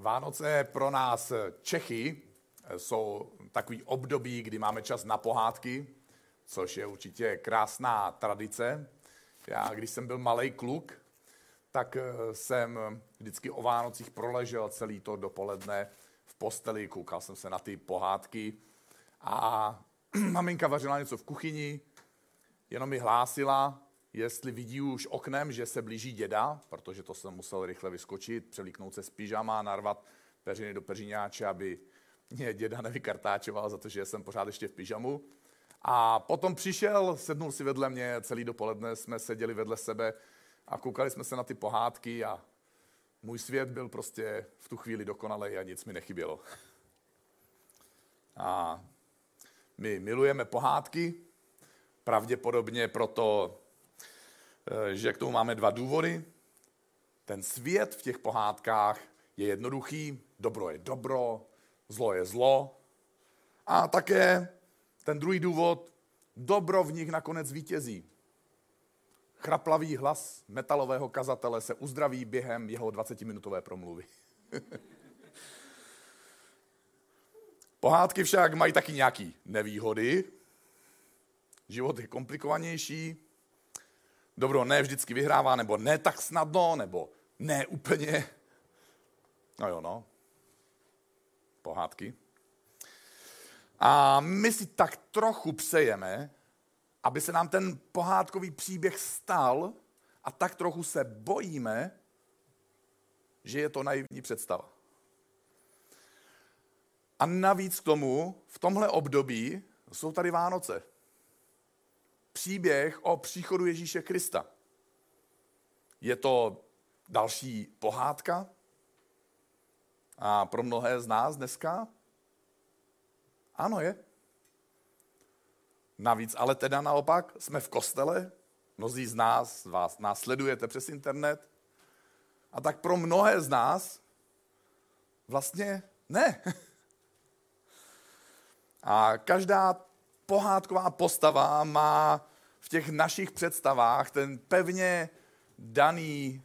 Vánoce pro nás Čechy jsou takový období, kdy máme čas na pohádky, což je určitě krásná tradice. Já, když jsem byl malý kluk, tak jsem vždycky o Vánocích proležel celý to dopoledne v posteli, koukal jsem se na ty pohádky a maminka vařila něco v kuchyni, jenom mi hlásila, jestli vidí už oknem, že se blíží děda, protože to jsem musel rychle vyskočit, převlíknout se z pyžama, narvat peřiny do peřiňáče, aby mě děda nevykartáčoval za to, že jsem pořád ještě v pyžamu. A potom přišel, sednul si vedle mě, celý dopoledne jsme seděli vedle sebe a koukali jsme se na ty pohádky a můj svět byl prostě v tu chvíli dokonalý a nic mi nechybělo. A my milujeme pohádky, pravděpodobně proto, že k tomu máme dva důvody. Ten svět v těch pohádkách je jednoduchý, dobro je dobro, zlo je zlo. A také ten druhý důvod, dobro v nich nakonec vítězí. Chraplavý hlas metalového kazatele se uzdraví během jeho 20-minutové promluvy. Pohádky však mají taky nějaké nevýhody. Život je komplikovanější, dobro ne vždycky vyhrává, nebo ne tak snadno, nebo ne úplně. No jo, no. Pohádky. A my si tak trochu přejeme, aby se nám ten pohádkový příběh stal a tak trochu se bojíme, že je to naivní představa. A navíc k tomu, v tomhle období jsou tady Vánoce příběh o příchodu Ježíše Krista. Je to další pohádka a pro mnohé z nás dneska ano je. Navíc ale teda naopak jsme v kostele, mnozí z nás, vás následujete přes internet, a tak pro mnohé z nás vlastně ne. A každá pohádková postava má v těch našich představách ten pevně daný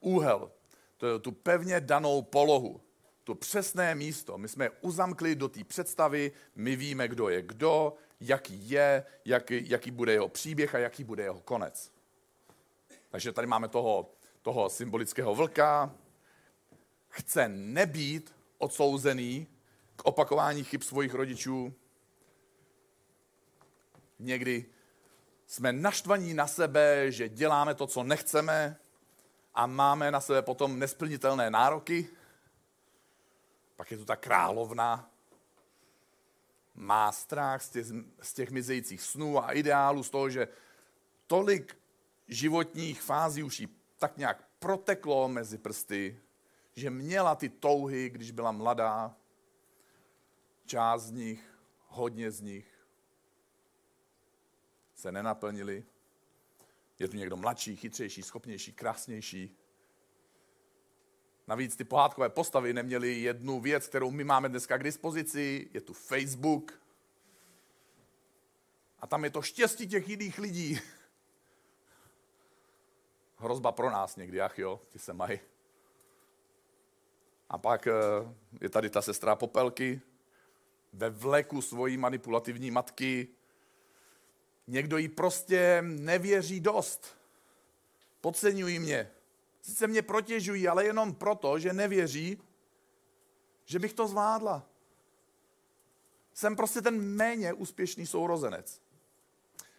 úhel, to tu pevně danou polohu, to přesné místo. My jsme uzamkli do té představy, my víme, kdo je kdo, jaký je, jaký, jaký bude jeho příběh a jaký bude jeho konec. Takže tady máme toho, toho symbolického vlka, chce nebýt odsouzený k opakování chyb svých rodičů, Někdy jsme naštvaní na sebe, že děláme to, co nechceme a máme na sebe potom nesplnitelné nároky. Pak je tu ta královna, má strach z těch, z těch mizejících snů a ideálů, z toho, že tolik životních fází už jí tak nějak proteklo mezi prsty, že měla ty touhy, když byla mladá, část z nich, hodně z nich se nenaplnili. Je tu někdo mladší, chytřejší, schopnější, krásnější. Navíc ty pohádkové postavy neměly jednu věc, kterou my máme dneska k dispozici, je tu Facebook. A tam je to štěstí těch jiných lidí. Hrozba pro nás někdy, ach jo, ti se mají. A pak eh, je tady ta sestra Popelky ve vleku svojí manipulativní matky, Někdo jí prostě nevěří dost. Podceňují mě. Sice mě protěžují, ale jenom proto, že nevěří, že bych to zvládla. Jsem prostě ten méně úspěšný sourozenec.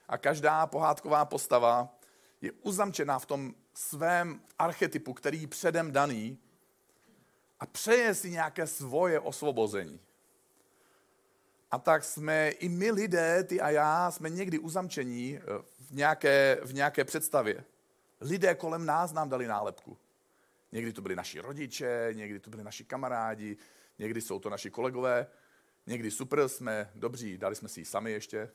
A každá pohádková postava je uzamčená v tom svém archetypu, který je předem daný a přeje si nějaké svoje osvobození. A tak jsme i my lidé, ty a já, jsme někdy uzamčení eh, v nějaké, v nějaké představě. Lidé kolem nás nám dali nálepku. Někdy to byli naši rodiče, někdy to byli naši kamarádi, někdy jsou to naši kolegové, někdy super, jsme dobří, dali jsme si ji sami ještě.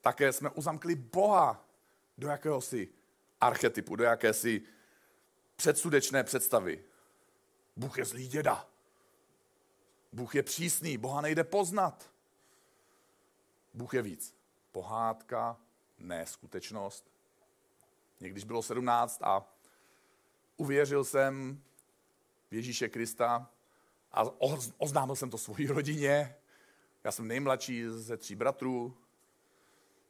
Také jsme uzamkli Boha do jakéhosi archetypu, do jakési předsudečné představy. Bůh je zlý děda. Bůh je přísný, Boha nejde poznat. Bůh je víc. Pohádka, ne skutečnost. Někdyž bylo 17 a uvěřil jsem v Ježíše Krista a oznámil jsem to svojí rodině. Já jsem nejmladší ze tří bratrů,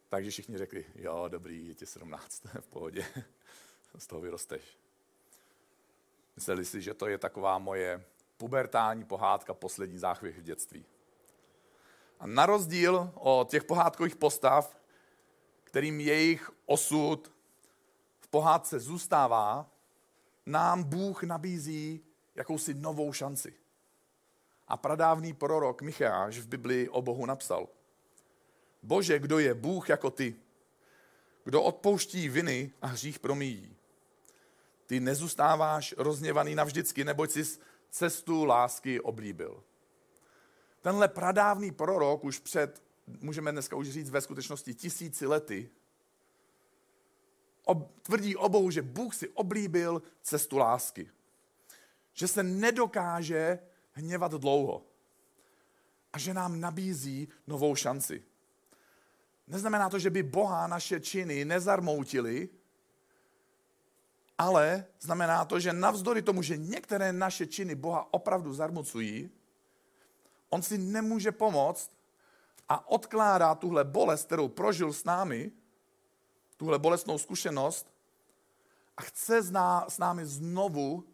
takže všichni řekli, jo, dobrý, je ti 17, v pohodě, z toho vyrosteš. Mysleli si, že to je taková moje pubertální pohádka, poslední záchvěv v dětství. A na rozdíl od těch pohádkových postav, kterým jejich osud v pohádce zůstává, nám Bůh nabízí jakousi novou šanci. A pradávný prorok Micháš v Biblii o Bohu napsal. Bože, kdo je Bůh jako ty? Kdo odpouští viny a hřích promíjí? Ty nezůstáváš rozněvaný navždycky, neboť jsi cestu lásky oblíbil. Tenhle pradávný prorok už před, můžeme dneska už říct ve skutečnosti tisíci lety, ob, tvrdí o Bohu, že Bůh si oblíbil cestu lásky. Že se nedokáže hněvat dlouho. A že nám nabízí novou šanci. Neznamená to, že by Boha naše činy nezarmoutili, ale znamená to, že navzdory tomu, že některé naše činy Boha opravdu zarmucují, on si nemůže pomoct a odkládá tuhle bolest, kterou prožil s námi, tuhle bolestnou zkušenost a chce s námi znovu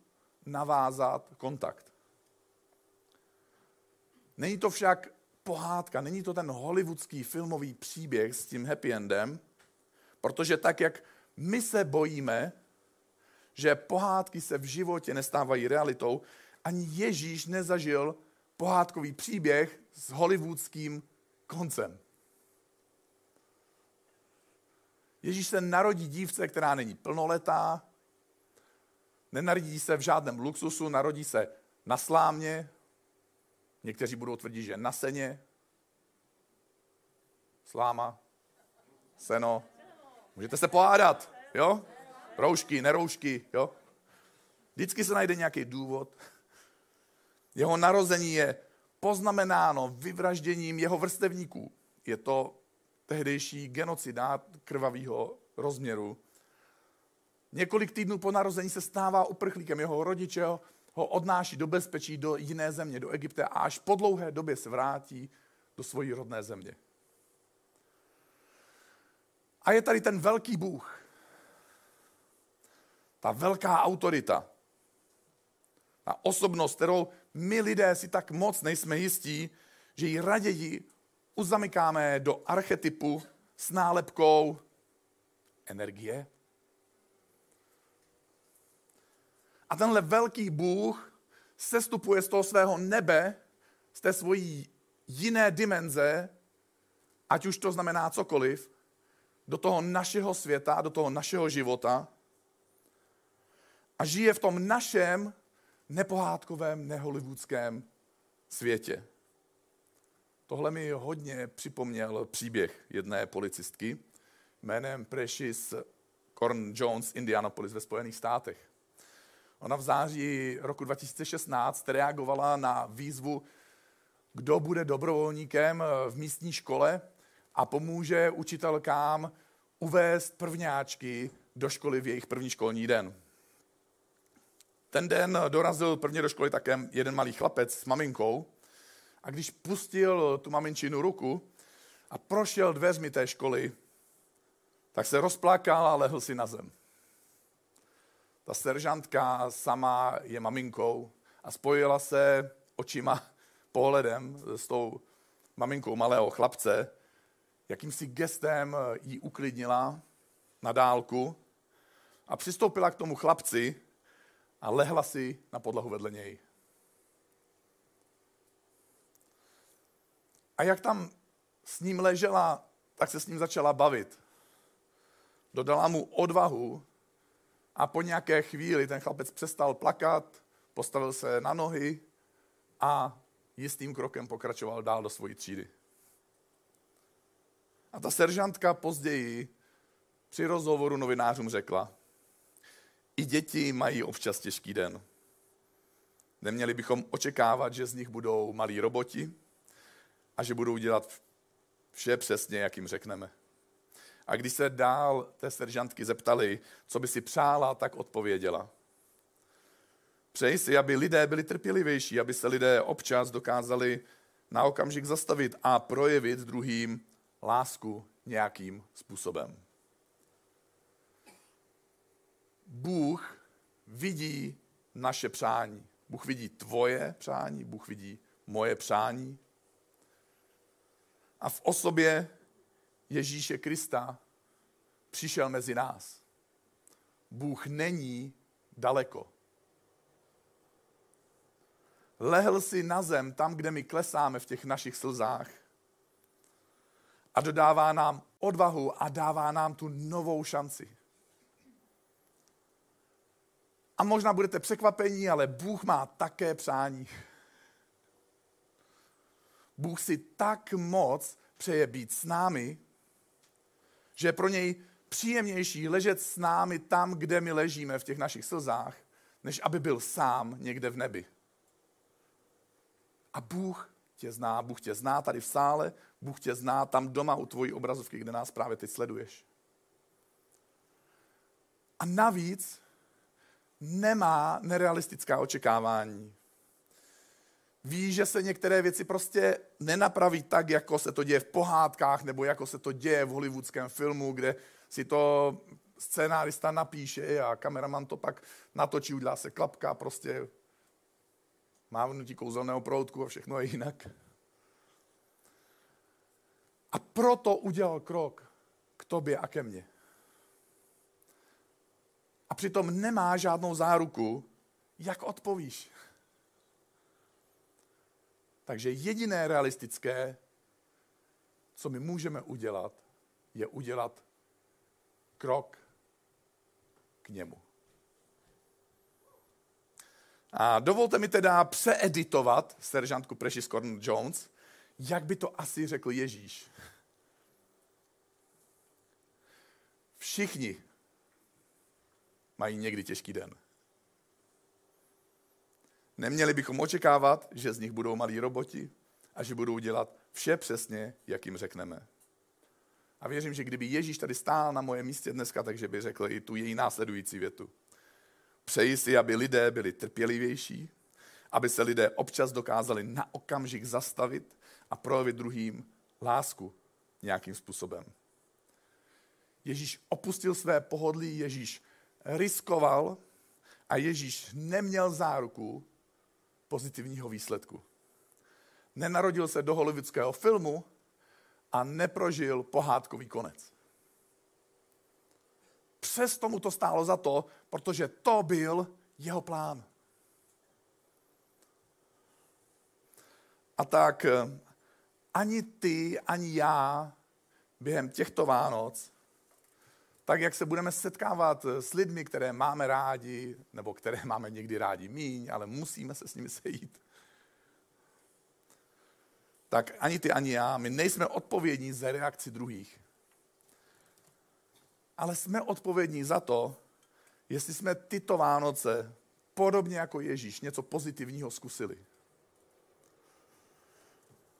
navázat kontakt. Není to však pohádka, není to ten hollywoodský filmový příběh s tím happy endem, protože tak, jak my se bojíme, že pohádky se v životě nestávají realitou, ani Ježíš nezažil pohádkový příběh s hollywoodským koncem. Ježíš se narodí dívce, která není plnoletá, nenarodí se v žádném luxusu, narodí se na slámě, někteří budou tvrdit, že na seně, sláma, seno, můžete se pohádat, jo? Roušky, neroušky, jo? Vždycky se najde nějaký důvod. Jeho narození je poznamenáno vyvražděním jeho vrstevníků. Je to tehdejší genocida krvavého rozměru. Několik týdnů po narození se stává uprchlíkem. Jeho rodiče ho odnáší do bezpečí do jiné země, do Egypta a až po dlouhé době se vrátí do svojí rodné země. A je tady ten velký Bůh, ta velká autorita, ta osobnost, kterou my lidé si tak moc nejsme jistí, že ji raději uzamykáme do archetypu s nálepkou energie. A tenhle velký Bůh sestupuje z toho svého nebe, z té svojí jiné dimenze, ať už to znamená cokoliv, do toho našeho světa, do toho našeho života a žije v tom našem nepohádkovém, nehollywoodském světě. Tohle mi hodně připomněl příběh jedné policistky jménem Precious Corn Jones Indianapolis ve Spojených státech. Ona v září roku 2016 reagovala na výzvu, kdo bude dobrovolníkem v místní škole a pomůže učitelkám uvést prvňáčky do školy v jejich první školní den. Ten den dorazil prvně do školy také jeden malý chlapec s maminkou a když pustil tu maminčinu ruku a prošel dveřmi té školy, tak se rozplakal a lehl si na zem. Ta seržantka sama je maminkou a spojila se očima, pohledem s tou maminkou malého chlapce, jakýmsi gestem ji uklidnila na dálku a přistoupila k tomu chlapci a lehla si na podlahu vedle něj. A jak tam s ním ležela, tak se s ním začala bavit. Dodala mu odvahu a po nějaké chvíli ten chlapec přestal plakat, postavil se na nohy a jistým krokem pokračoval dál do svojí třídy. A ta seržantka později při rozhovoru novinářům řekla, i děti mají občas těžký den. Neměli bychom očekávat, že z nich budou malí roboti a že budou dělat vše přesně, jak jim řekneme. A když se dál té seržantky zeptali, co by si přála, tak odpověděla. Přeji si, aby lidé byli trpělivější, aby se lidé občas dokázali na okamžik zastavit a projevit druhým lásku nějakým způsobem. Bůh vidí naše přání. Bůh vidí tvoje přání, Bůh vidí moje přání. A v osobě Ježíše Krista přišel mezi nás. Bůh není daleko. Lehl si na zem, tam, kde my klesáme v těch našich slzách. A dodává nám odvahu a dává nám tu novou šanci. A možná budete překvapení, ale Bůh má také přání. Bůh si tak moc přeje být s námi, že je pro něj příjemnější ležet s námi tam, kde my ležíme v těch našich slzách, než aby byl sám někde v nebi. A Bůh tě zná, Bůh tě zná tady v sále, Bůh tě zná tam doma u tvojí obrazovky, kde nás právě teď sleduješ. A navíc nemá nerealistická očekávání. Ví, že se některé věci prostě nenapraví tak, jako se to děje v pohádkách, nebo jako se to děje v hollywoodském filmu, kde si to scénárista napíše a kameraman to pak natočí, udělá se klapka, prostě mávnutí kouzelného proutku a všechno je jinak. A proto udělal krok k tobě a ke mně. A přitom nemá žádnou záruku, jak odpovíš. Takže jediné realistické, co my můžeme udělat, je udělat krok k němu. A dovolte mi teda přeeditovat seržantku Precious Cornel Jones, jak by to asi řekl Ježíš. Všichni mají někdy těžký den. Neměli bychom očekávat, že z nich budou malí roboti a že budou dělat vše přesně, jak jim řekneme. A věřím, že kdyby Ježíš tady stál na mojem místě dneska, takže by řekl i tu její následující větu. Přeji si, aby lidé byli trpělivější, aby se lidé občas dokázali na okamžik zastavit a projevit druhým lásku nějakým způsobem. Ježíš opustil své pohodlí, Ježíš riskoval a Ježíš neměl záruku pozitivního výsledku. Nenarodil se do hollywoodského filmu a neprožil pohádkový konec. Přesto mu to stálo za to, protože to byl jeho plán. A tak eh, ani ty, ani já během těchto Vánoc tak jak se budeme setkávat s lidmi, které máme rádi, nebo které máme někdy rádi míň, ale musíme se s nimi sejít, tak ani ty, ani já, my nejsme odpovědní za reakci druhých. Ale jsme odpovědní za to, jestli jsme tyto Vánoce, podobně jako Ježíš, něco pozitivního zkusili.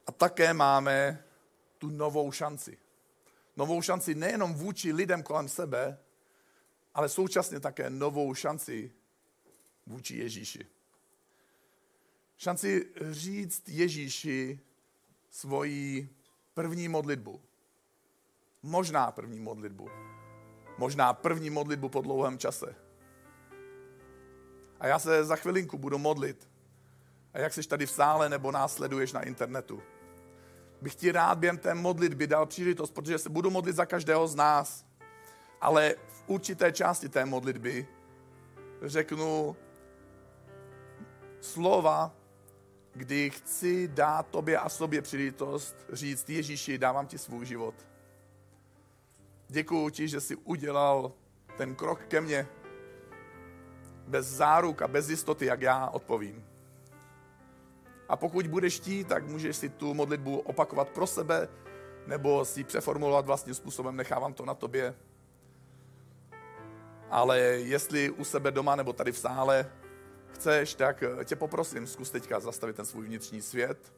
A také máme tu novou šanci novou šanci nejenom vůči lidem kolem sebe, ale současně také novou šanci vůči Ježíši. Šanci říct Ježíši svoji první modlitbu. Možná první modlitbu. Možná první modlitbu po dlouhém čase. A já se za chvilinku budu modlit. A jak jsi tady v sále nebo následuješ na internetu, bych ti rád během té modlitby dal příležitost, protože se budu modlit za každého z nás. Ale v určité části té modlitby řeknu slova, kdy chci dát tobě a sobě příležitost říct, Ježíši, dávám ti svůj život. Děkuji ti, že jsi udělal ten krok ke mně bez záruk a bez jistoty, jak já odpovím. A pokud budeš chtít, tak můžeš si tu modlitbu opakovat pro sebe, nebo si ji přeformulovat vlastním způsobem, nechávám to na tobě. Ale jestli u sebe doma nebo tady v sále chceš, tak tě poprosím, zkus teďka zastavit ten svůj vnitřní svět,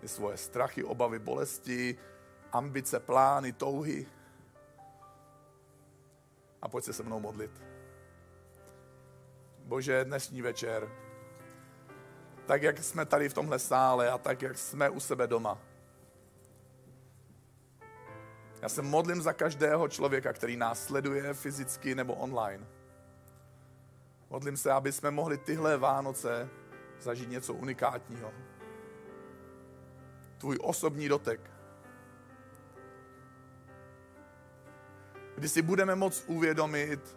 ty svoje strachy, obavy, bolesti, ambice, plány, touhy. A pojď se se mnou modlit. Bože, dnešní večer, tak jak jsme tady v tomhle sále a tak jak jsme u sebe doma. Já se modlím za každého člověka, který nás sleduje fyzicky nebo online. Modlím se, aby jsme mohli tyhle Vánoce zažít něco unikátního. Tvůj osobní dotek. Kdy si budeme moct uvědomit,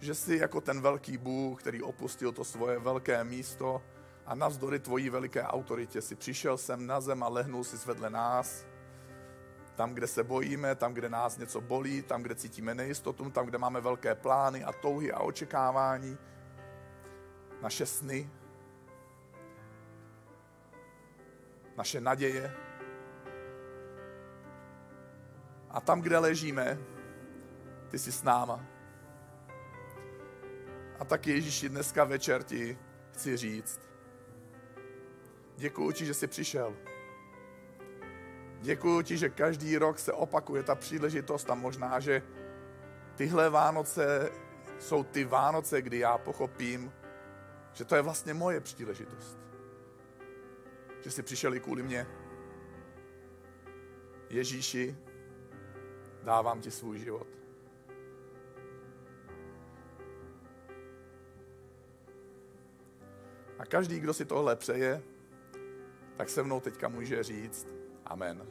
že jsi jako ten velký Bůh, který opustil to svoje velké místo a navzdory tvojí veliké autoritě si přišel sem na zem a lehnul si vedle nás. Tam, kde se bojíme, tam, kde nás něco bolí, tam, kde cítíme nejistotu, tam, kde máme velké plány a touhy a očekávání, naše sny, naše naděje. A tam, kde ležíme, ty jsi s náma. A tak Ježíši, dneska večer ti chci říct, děkuji ti, že jsi přišel. Děkuji ti, že každý rok se opakuje ta příležitost a možná, že tyhle Vánoce jsou ty Vánoce, kdy já pochopím, že to je vlastně moje příležitost. Že jsi přišel i kvůli mě. Ježíši, dávám ti svůj život. A každý, kdo si tohle přeje, tak se mnou teďka může říct Amen.